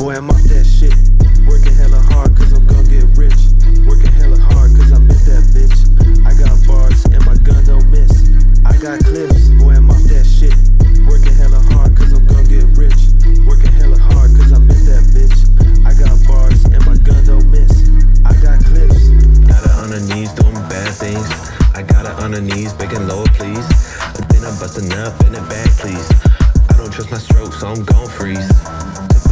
Boy, I'm off that shit. Working hella hard, cause I'm gonna get rich. Working hella hard, cause I met that bitch. I got bars, and my gun don't miss. I got clips. Boy, I'm off that shit. Working hella hard, cause I'm gonna get rich. Working hella hard, cause I met that bitch. I got bars, and my gun don't miss. I got clips. Got her on her knees doing bad things. I got her on her knees begging lower, please. But then I'm busting up in the back, please. I don't trust my stroke, so I'm gon' freeze.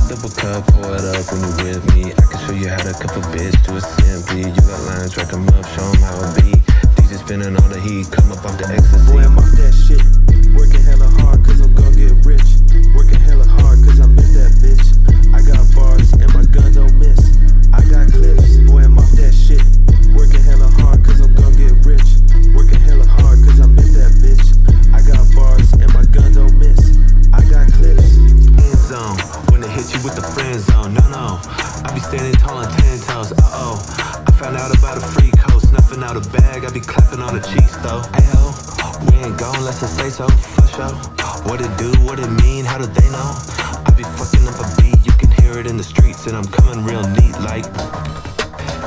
Double cup, pour it up when you're with me. I can show you how to cuff a bitch to a simply. You got lines, rack 'em up, show 'em how it be. DJ spinning all the heat, come up off the ecstasy. Boy, I'm off that shit. Found out about a free coast, snuffing out a bag. I be clapping on the cheeks though. Ayo, we ain't gone unless I say so. For sure. What it do, what it mean, how do they know? I be fucking up a beat, you can hear it in the streets, and I'm coming real neat like.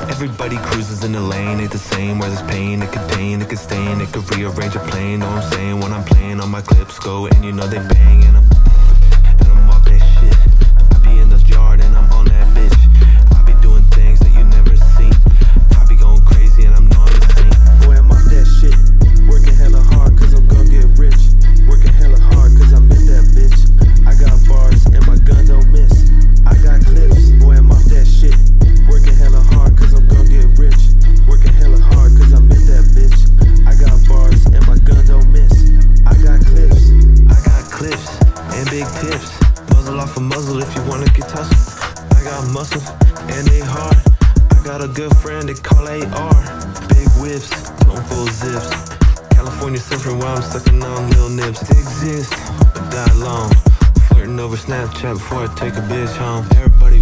Everybody cruises in the lane, ain't the same. Where there's pain, it could pain, it can stain, it could rearrange a plane. Know I'm saying when I'm playing on my clips go, and you know they bang, and and they hard. I got a good friend they call AR. Big whips, don't full zips. California surfing while I'm sucking on little nips. Exist, but die alone. Flirting over Snapchat before I take a bitch home. Everybody